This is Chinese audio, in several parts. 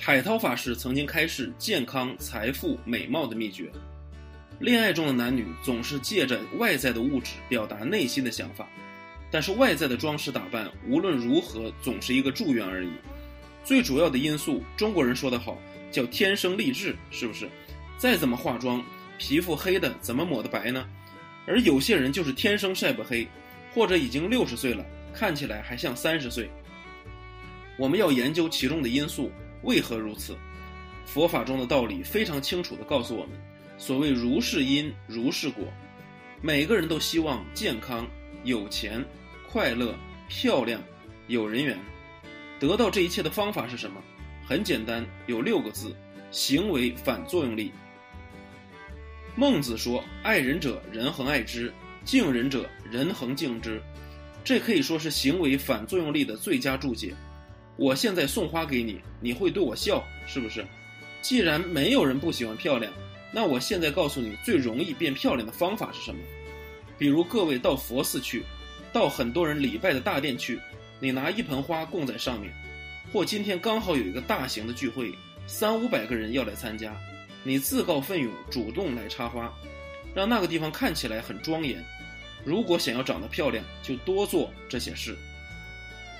海涛法师曾经开示健康、财富、美貌的秘诀。恋爱中的男女总是借着外在的物质表达内心的想法，但是外在的装饰打扮无论如何总是一个祝愿而已。最主要的因素，中国人说得好，叫天生丽质，是不是？再怎么化妆，皮肤黑的怎么抹得白呢？而有些人就是天生晒不黑，或者已经六十岁了，看起来还像三十岁。我们要研究其中的因素。为何如此？佛法中的道理非常清楚地告诉我们：所谓如是因，如是果。每个人都希望健康、有钱、快乐、漂亮、有人缘。得到这一切的方法是什么？很简单，有六个字：行为反作用力。孟子说：“爱人者，人恒爱之；敬人者，人恒敬之。”这可以说是行为反作用力的最佳注解。我现在送花给你，你会对我笑，是不是？既然没有人不喜欢漂亮，那我现在告诉你最容易变漂亮的方法是什么？比如各位到佛寺去，到很多人礼拜的大殿去，你拿一盆花供在上面，或今天刚好有一个大型的聚会，三五百个人要来参加，你自告奋勇主动来插花，让那个地方看起来很庄严。如果想要长得漂亮，就多做这些事。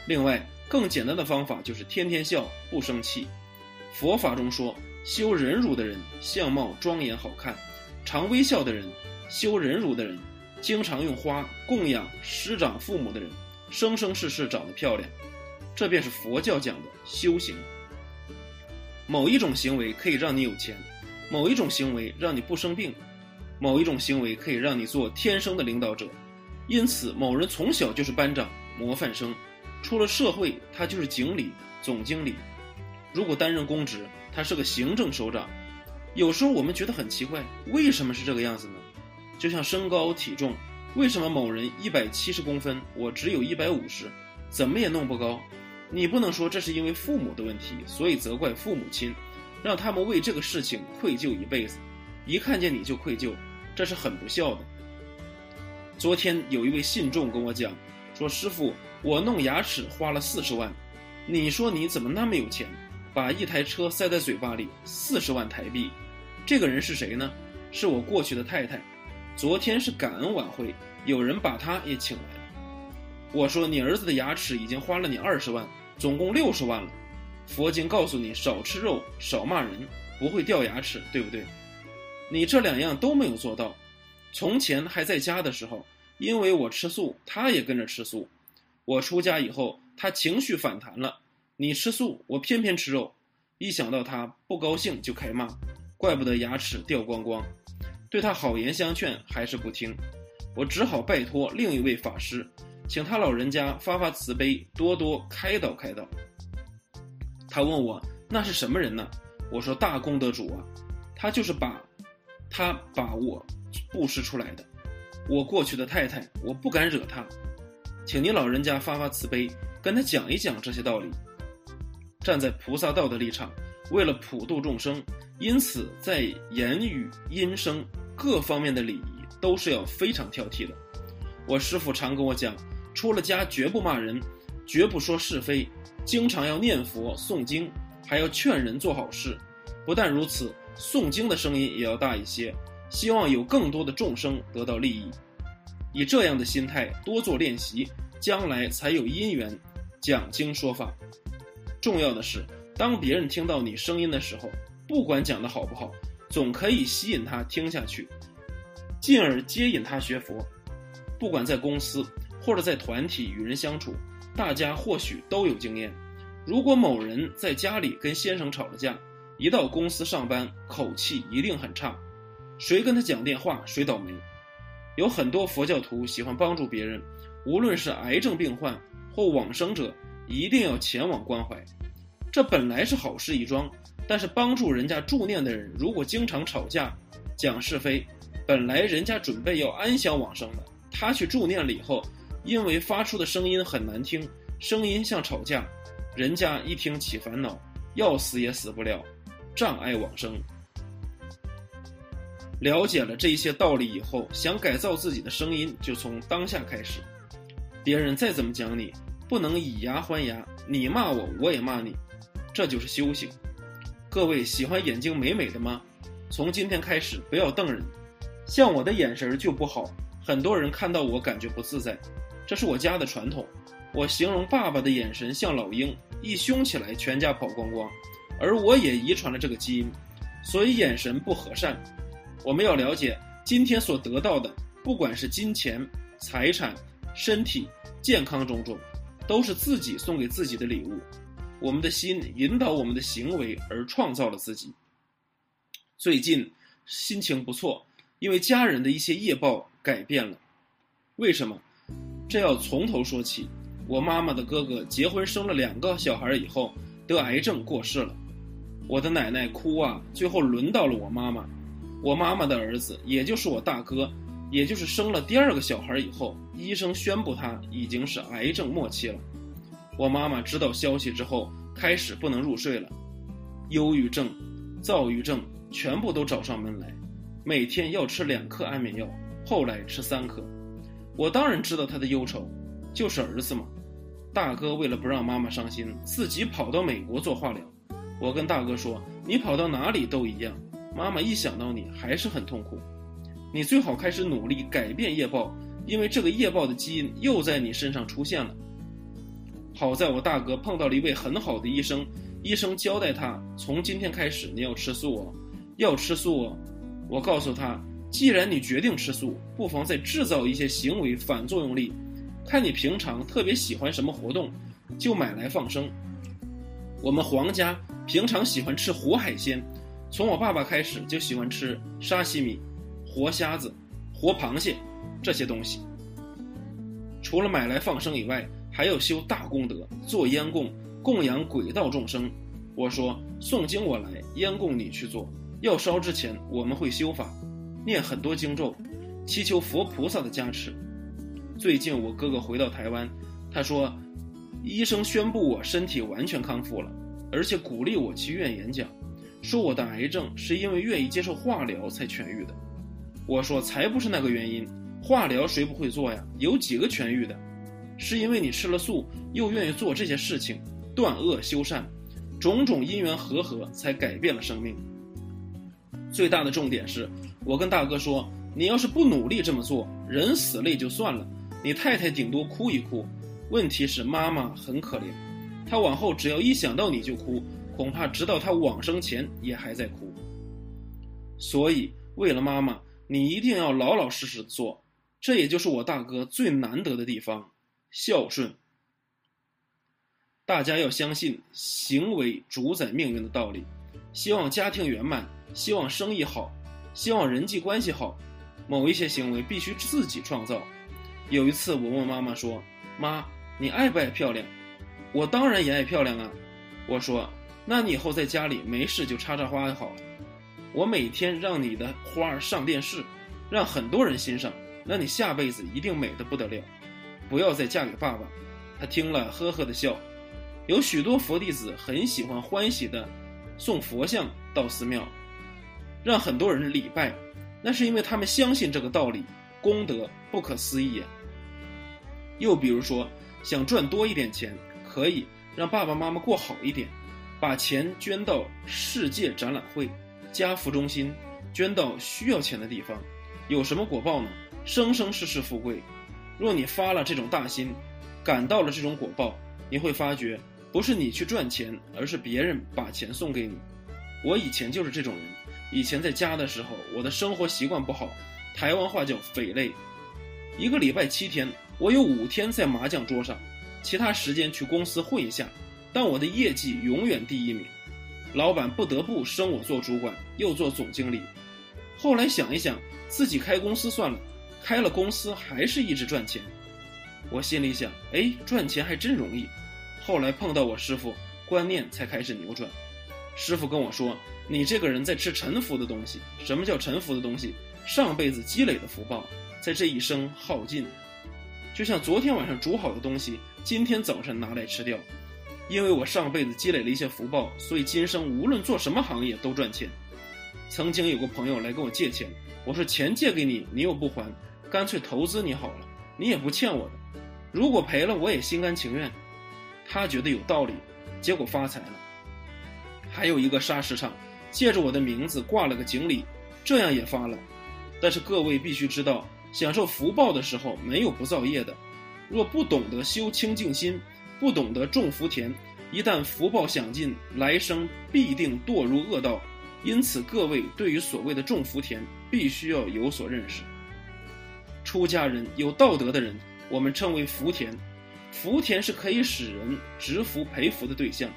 另外。更简单的方法就是天天笑，不生气。佛法中说，修忍辱的人相貌庄严好看，常微笑的人，修忍辱的人，经常用花供养师长父母的人，生生世世长得漂亮。这便是佛教讲的修行。某一种行为可以让你有钱，某一种行为让你不生病，某一种行为可以让你做天生的领导者。因此，某人从小就是班长、模范生。出了社会，他就是经理、总经理；如果担任公职，他是个行政首长。有时候我们觉得很奇怪，为什么是这个样子呢？就像身高体重，为什么某人一百七十公分，我只有一百五十，怎么也弄不高？你不能说这是因为父母的问题，所以责怪父母亲，让他们为这个事情愧疚一辈子，一看见你就愧疚，这是很不孝的。昨天有一位信众跟我讲，说师傅。我弄牙齿花了四十万，你说你怎么那么有钱，把一台车塞在嘴巴里，四十万台币？这个人是谁呢？是我过去的太太。昨天是感恩晚会，有人把她也请来了。我说你儿子的牙齿已经花了你二十万，总共六十万了。佛经告诉你少吃肉，少骂人，不会掉牙齿，对不对？你这两样都没有做到。从前还在家的时候，因为我吃素，他也跟着吃素。我出家以后，他情绪反弹了。你吃素，我偏偏吃肉。一想到他不高兴就开骂，怪不得牙齿掉光光。对他好言相劝还是不听，我只好拜托另一位法师，请他老人家发发慈悲，多多开导开导。他问我那是什么人呢？我说大功德主啊，他就是把，他把我布施出来的。我过去的太太，我不敢惹他。请您老人家发发慈悲，跟他讲一讲这些道理。站在菩萨道的立场，为了普度众生，因此在言语、音声各方面的礼仪都是要非常挑剔的。我师父常跟我讲，出了家绝不骂人，绝不说是非，经常要念佛诵经，还要劝人做好事。不但如此，诵经的声音也要大一些，希望有更多的众生得到利益。以这样的心态多做练习，将来才有因缘讲经说法。重要的是，当别人听到你声音的时候，不管讲的好不好，总可以吸引他听下去，进而接引他学佛。不管在公司或者在团体与人相处，大家或许都有经验。如果某人在家里跟先生吵了架，一到公司上班，口气一定很差，谁跟他讲电话，谁倒霉。有很多佛教徒喜欢帮助别人，无论是癌症病患或往生者，一定要前往关怀。这本来是好事一桩，但是帮助人家助念的人，如果经常吵架、讲是非，本来人家准备要安详往生的，他去助念了以后，因为发出的声音很难听，声音像吵架，人家一听起烦恼，要死也死不了，障碍往生。了解了这些道理以后，想改造自己的声音，就从当下开始。别人再怎么讲你，不能以牙还牙，你骂我，我也骂你，这就是修行。各位喜欢眼睛美美的吗？从今天开始不要瞪人，像我的眼神就不好，很多人看到我感觉不自在，这是我家的传统。我形容爸爸的眼神像老鹰，一凶起来全家跑光光，而我也遗传了这个基因，所以眼神不和善。我们要了解，今天所得到的，不管是金钱、财产、身体、健康种种，都是自己送给自己的礼物。我们的心引导我们的行为，而创造了自己。最近心情不错，因为家人的一些业报改变了。为什么？这要从头说起。我妈妈的哥哥结婚生了两个小孩以后，得癌症过世了。我的奶奶哭啊，最后轮到了我妈妈。我妈妈的儿子，也就是我大哥，也就是生了第二个小孩以后，医生宣布他已经是癌症末期了。我妈妈知道消息之后，开始不能入睡了，忧郁症、躁郁症全部都找上门来，每天要吃两颗安眠药，后来吃三颗。我当然知道他的忧愁，就是儿子嘛。大哥为了不让妈妈伤心，自己跑到美国做化疗。我跟大哥说：“你跑到哪里都一样。”妈妈一想到你还是很痛苦，你最好开始努力改变业报，因为这个业报的基因又在你身上出现了。好在我大哥碰到了一位很好的医生，医生交代他从今天开始你要吃素哦，要吃素哦。我告诉他，既然你决定吃素，不妨再制造一些行为反作用力，看你平常特别喜欢什么活动，就买来放生。我们黄家平常喜欢吃活海鲜。从我爸爸开始就喜欢吃沙西米、活虾子、活螃蟹这些东西。除了买来放生以外，还要修大功德，做烟供供养鬼道众生。我说诵经我来，烟供你去做。要烧之前，我们会修法，念很多经咒，祈求佛菩萨的加持。最近我哥哥回到台湾，他说，医生宣布我身体完全康复了，而且鼓励我去医院演讲。说我的癌症是因为愿意接受化疗才痊愈的，我说才不是那个原因，化疗谁不会做呀？有几个痊愈的？是因为你吃了素，又愿意做这些事情，断恶修善，种种因缘和合，才改变了生命。最大的重点是，我跟大哥说，你要是不努力这么做，人死累就算了，你太太顶多哭一哭，问题是妈妈很可怜，她往后只要一想到你就哭。恐怕直到她往生前也还在哭，所以为了妈妈，你一定要老老实实的做，这也就是我大哥最难得的地方——孝顺。大家要相信行为主宰命运的道理，希望家庭圆满，希望生意好，希望人际关系好，某一些行为必须自己创造。有一次我问妈妈说：“妈，你爱不爱漂亮？”我当然也爱漂亮啊，我说。那你以后在家里没事就插插花就好了。我每天让你的花儿上电视，让很多人欣赏，那你下辈子一定美得不得了。不要再嫁给爸爸。他听了呵呵的笑。有许多佛弟子很喜欢欢喜的送佛像到寺庙，让很多人礼拜，那是因为他们相信这个道理，功德不可思议。又比如说，想赚多一点钱，可以让爸爸妈妈过好一点。把钱捐到世界展览会、家福中心，捐到需要钱的地方，有什么果报呢？生生世世富贵。若你发了这种大心，感到了这种果报，你会发觉，不是你去赚钱，而是别人把钱送给你。我以前就是这种人。以前在家的时候，我的生活习惯不好，台湾话叫匪类。一个礼拜七天，我有五天在麻将桌上，其他时间去公司混一下。但我的业绩永远第一名，老板不得不升我做主管，又做总经理。后来想一想，自己开公司算了，开了公司还是一直赚钱。我心里想，哎，赚钱还真容易。后来碰到我师傅，观念才开始扭转。师傅跟我说：“你这个人在吃沉浮的东西。什么叫沉浮的东西？上辈子积累的福报，在这一生耗尽。就像昨天晚上煮好的东西，今天早晨拿来吃掉。因为我上辈子积累了一些福报，所以今生无论做什么行业都赚钱。曾经有个朋友来跟我借钱，我说钱借给你，你又不还，干脆投资你好了，你也不欠我的。如果赔了，我也心甘情愿。他觉得有道理，结果发财了。”还有一个砂石场，借着我的名字挂了个经理，这样也发了。但是各位必须知道，享受福报的时候没有不造业的。若不懂得修清净心，不懂得种福田，一旦福报享尽，来生必定堕入恶道。因此，各位对于所谓的种福田，必须要有所认识。出家人有道德的人，我们称为福田。福田是可以使人植福培福的对象。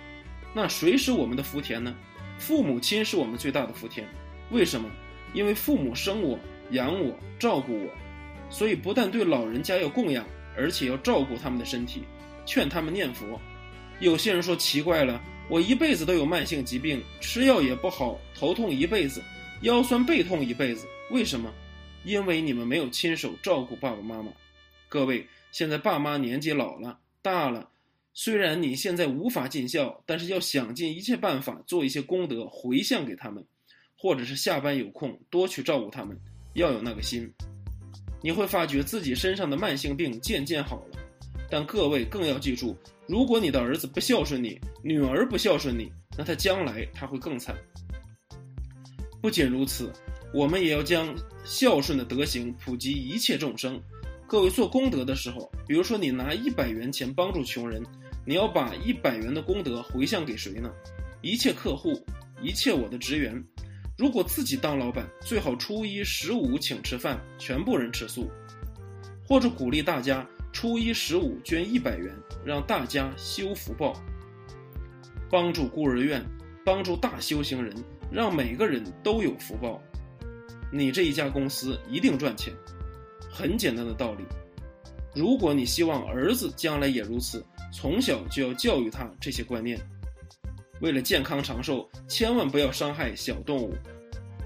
那谁是我们的福田呢？父母亲是我们最大的福田。为什么？因为父母生我、养我、照顾我，所以不但对老人家要供养，而且要照顾他们的身体，劝他们念佛。有些人说奇怪了，我一辈子都有慢性疾病，吃药也不好，头痛一辈子，腰酸背痛一辈子，为什么？因为你们没有亲手照顾爸爸妈妈。各位，现在爸妈年纪老了，大了。虽然你现在无法尽孝，但是要想尽一切办法做一些功德回向给他们，或者是下班有空多去照顾他们，要有那个心。你会发觉自己身上的慢性病渐渐好了。但各位更要记住，如果你的儿子不孝顺你，女儿不孝顺你，那他将来他会更惨。不仅如此，我们也要将孝顺的德行普及一切众生。各位做功德的时候，比如说你拿一百元钱帮助穷人。你要把一百元的功德回向给谁呢？一切客户，一切我的职员。如果自己当老板，最好初一十五请吃饭，全部人吃素，或者鼓励大家初一十五捐一百元，让大家修福报，帮助孤儿院，帮助大修行人，让每个人都有福报。你这一家公司一定赚钱。很简单的道理。如果你希望儿子将来也如此。从小就要教育他这些观念。为了健康长寿，千万不要伤害小动物。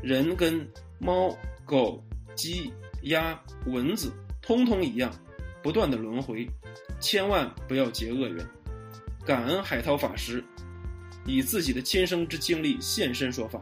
人跟猫、狗、鸡、鸭、蚊子通通一样，不断的轮回，千万不要结恶缘。感恩海涛法师，以自己的亲生之经历现身说法。